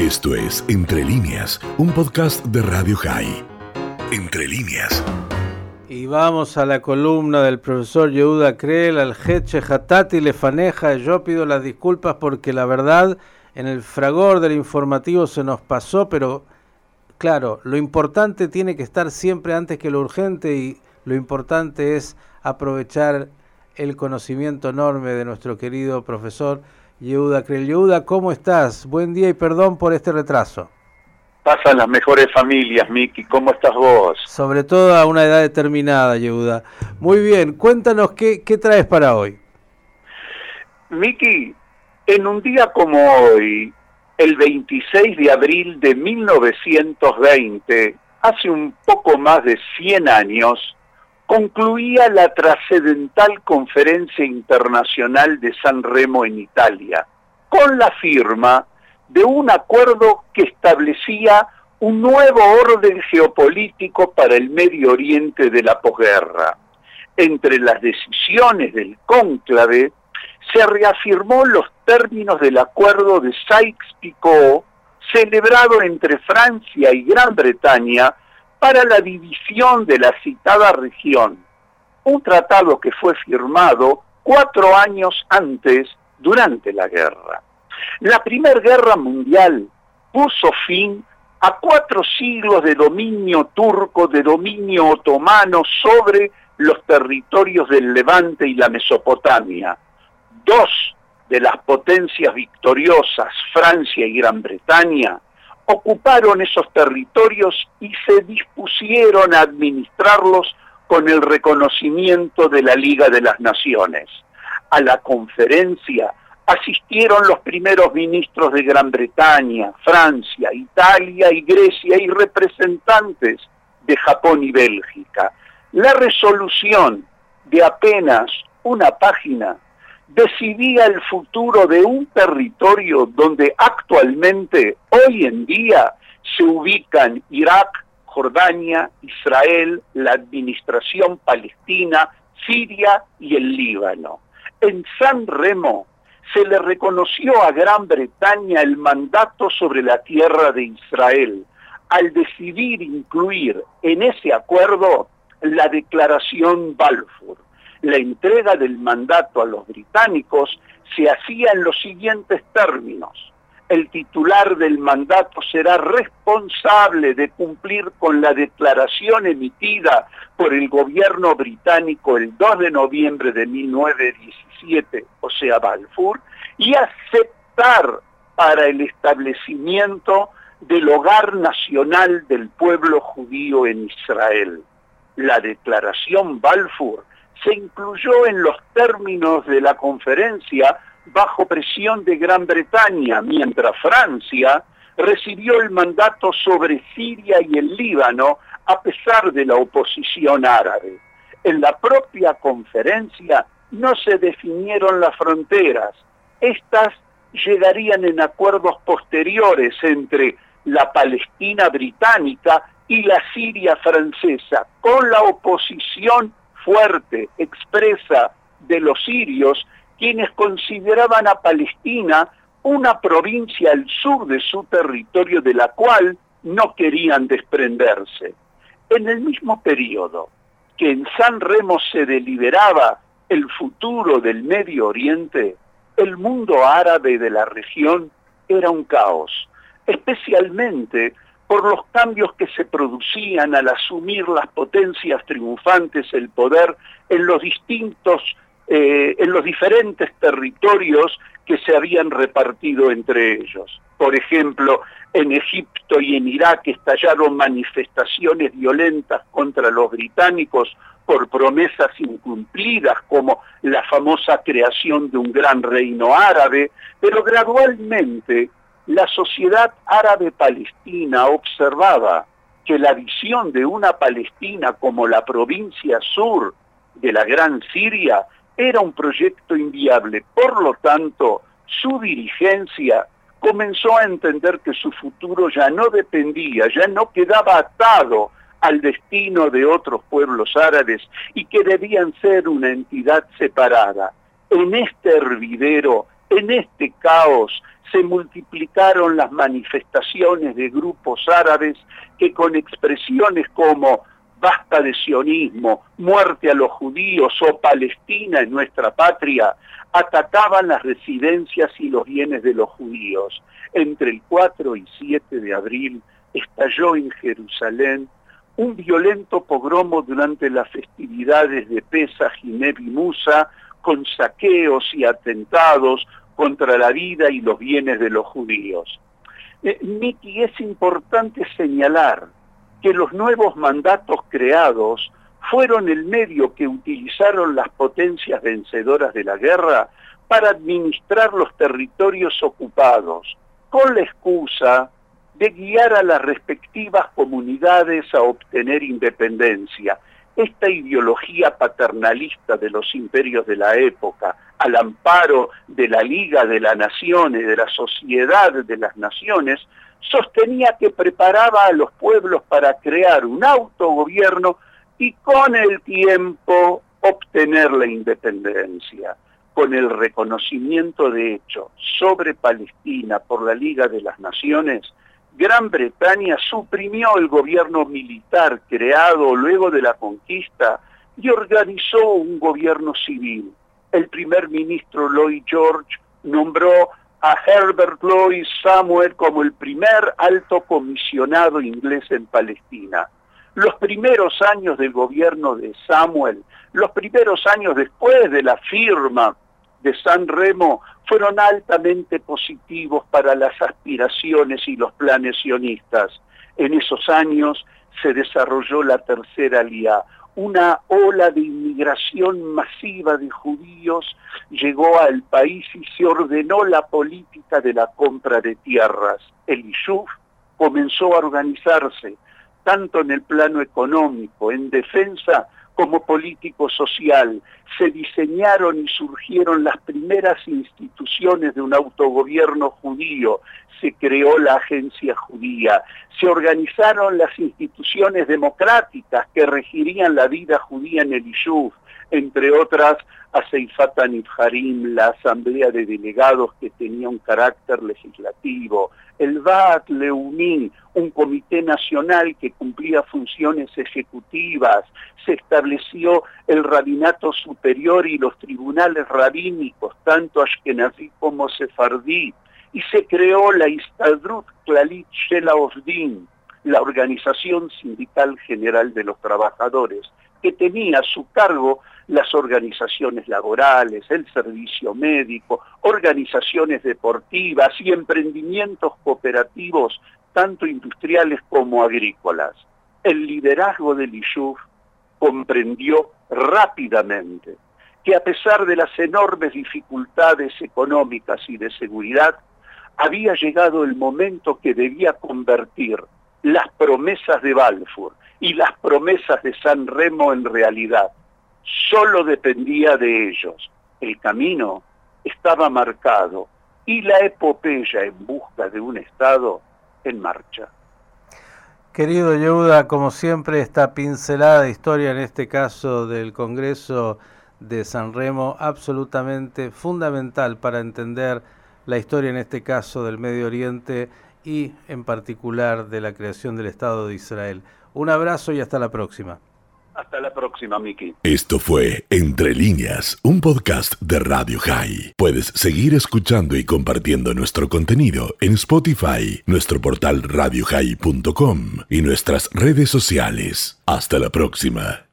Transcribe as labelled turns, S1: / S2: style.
S1: Esto es Entre líneas, un podcast de Radio High. Entre líneas.
S2: Y vamos a la columna del profesor Yehuda Krell, al Jeche Hatati Lefaneja. Yo pido las disculpas porque la verdad en el fragor del informativo se nos pasó, pero claro, lo importante tiene que estar siempre antes que lo urgente y lo importante es aprovechar el conocimiento enorme de nuestro querido profesor Yehuda ¿cómo estás? Buen día y perdón por este retraso.
S3: Pasan las mejores familias, Miki. ¿Cómo estás vos?
S2: Sobre todo a una edad determinada, Yehuda. Muy bien, cuéntanos qué, qué traes para hoy.
S3: Miki, en un día como hoy, el 26 de abril de 1920, hace un poco más de 100 años, concluía la trascendental Conferencia Internacional de San Remo en Italia, con la firma de un acuerdo que establecía un nuevo orden geopolítico para el Medio Oriente de la posguerra. Entre las decisiones del cónclave se reafirmó los términos del acuerdo de Sykes-Picot celebrado entre Francia y Gran Bretaña para la división de la citada región, un tratado que fue firmado cuatro años antes durante la guerra. La Primera Guerra Mundial puso fin a cuatro siglos de dominio turco, de dominio otomano sobre los territorios del Levante y la Mesopotamia. Dos de las potencias victoriosas, Francia y Gran Bretaña, ocuparon esos territorios y se dispusieron a administrarlos con el reconocimiento de la Liga de las Naciones. A la conferencia asistieron los primeros ministros de Gran Bretaña, Francia, Italia y Grecia y representantes de Japón y Bélgica. La resolución de apenas una página decidía el futuro de un territorio donde actualmente, hoy en día, se ubican Irak, Jordania, Israel, la administración palestina, Siria y el Líbano. En San Remo se le reconoció a Gran Bretaña el mandato sobre la tierra de Israel, al decidir incluir en ese acuerdo la declaración Balfour la entrega del mandato a los británicos se hacía en los siguientes términos. El titular del mandato será responsable de cumplir con la declaración emitida por el gobierno británico el 2 de noviembre de 1917, o sea, Balfour, y aceptar para el establecimiento del hogar nacional del pueblo judío en Israel. La declaración Balfour se incluyó en los términos de la conferencia bajo presión de Gran Bretaña, mientras Francia recibió el mandato sobre Siria y el Líbano a pesar de la oposición árabe. En la propia conferencia no se definieron las fronteras. Estas llegarían en acuerdos posteriores entre la Palestina británica y la Siria francesa, con la oposición fuerte, expresa de los sirios, quienes consideraban a Palestina una provincia al sur de su territorio de la cual no querían desprenderse. En el mismo periodo que en San Remo se deliberaba el futuro del Medio Oriente, el mundo árabe de la región era un caos, especialmente por los cambios que se producían al asumir las potencias triunfantes el poder en los distintos, eh, en los diferentes territorios que se habían repartido entre ellos. Por ejemplo, en Egipto y en Irak estallaron manifestaciones violentas contra los británicos por promesas incumplidas como la famosa creación de un gran reino árabe, pero gradualmente la sociedad árabe palestina observaba que la visión de una Palestina como la provincia sur de la Gran Siria era un proyecto inviable. Por lo tanto, su dirigencia comenzó a entender que su futuro ya no dependía, ya no quedaba atado al destino de otros pueblos árabes y que debían ser una entidad separada. En este hervidero, en este caos, se multiplicaron las manifestaciones de grupos árabes que con expresiones como basta de sionismo, muerte a los judíos o Palestina en nuestra patria, atacaban las residencias y los bienes de los judíos. Entre el 4 y 7 de abril estalló en Jerusalén un violento pogromo durante las festividades de Pesach y Musa, con saqueos y atentados contra la vida y los bienes de los judíos. Eh, Miki, es importante señalar que los nuevos mandatos creados fueron el medio que utilizaron las potencias vencedoras de la guerra para administrar los territorios ocupados, con la excusa de guiar a las respectivas comunidades a obtener independencia. Esta ideología paternalista de los imperios de la época, al amparo de la Liga de las Naciones, de la Sociedad de las Naciones, sostenía que preparaba a los pueblos para crear un autogobierno y con el tiempo obtener la independencia. Con el reconocimiento de hecho sobre Palestina por la Liga de las Naciones, Gran Bretaña suprimió el gobierno militar creado luego de la conquista y organizó un gobierno civil. El primer ministro Lloyd George nombró a Herbert Lloyd Samuel como el primer alto comisionado inglés en Palestina. Los primeros años del gobierno de Samuel, los primeros años después de la firma de San Remo, fueron altamente positivos para las aspiraciones y los planes sionistas. En esos años se desarrolló la tercera lía, una ola de inmigración masiva de judíos llegó al país y se ordenó la política de la compra de tierras. El Ishuf comenzó a organizarse, tanto en el plano económico, en defensa, como político social. Se diseñaron y surgieron las primeras instituciones de un autogobierno judío, se creó la agencia judía, se organizaron las instituciones democráticas que regirían la vida judía en el Ishuf, entre otras a Seifata Nibharim, la asamblea de delegados que tenía un carácter legislativo, el Vaat Leumí, un comité nacional que cumplía funciones ejecutivas, se estableció el rabinato superior y los tribunales rabínicos, tanto ashkenazí como sefardí, y se creó la Istadrut Klalit Shela Ofdin, la Organización Sindical General de los Trabajadores, que tenía a su cargo las organizaciones laborales, el servicio médico, organizaciones deportivas y emprendimientos cooperativos, tanto industriales como agrícolas. El liderazgo del ISHUF comprendió rápidamente que a pesar de las enormes dificultades económicas y de seguridad, había llegado el momento que debía convertir las promesas de Balfour y las promesas de San Remo en realidad. Solo dependía de ellos. El camino estaba marcado y la epopeya en busca de un Estado en marcha.
S2: Querido Yehuda, como siempre, esta pincelada de historia, en este caso del Congreso de San Remo, absolutamente fundamental para entender la historia en este caso del Medio Oriente y en particular de la creación del Estado de Israel. Un abrazo y hasta la próxima.
S3: Hasta la próxima, Miki.
S1: Esto fue Entre líneas, un podcast de Radio High. Puedes seguir escuchando y compartiendo nuestro contenido en Spotify, nuestro portal radiohigh.com y nuestras redes sociales. Hasta la próxima.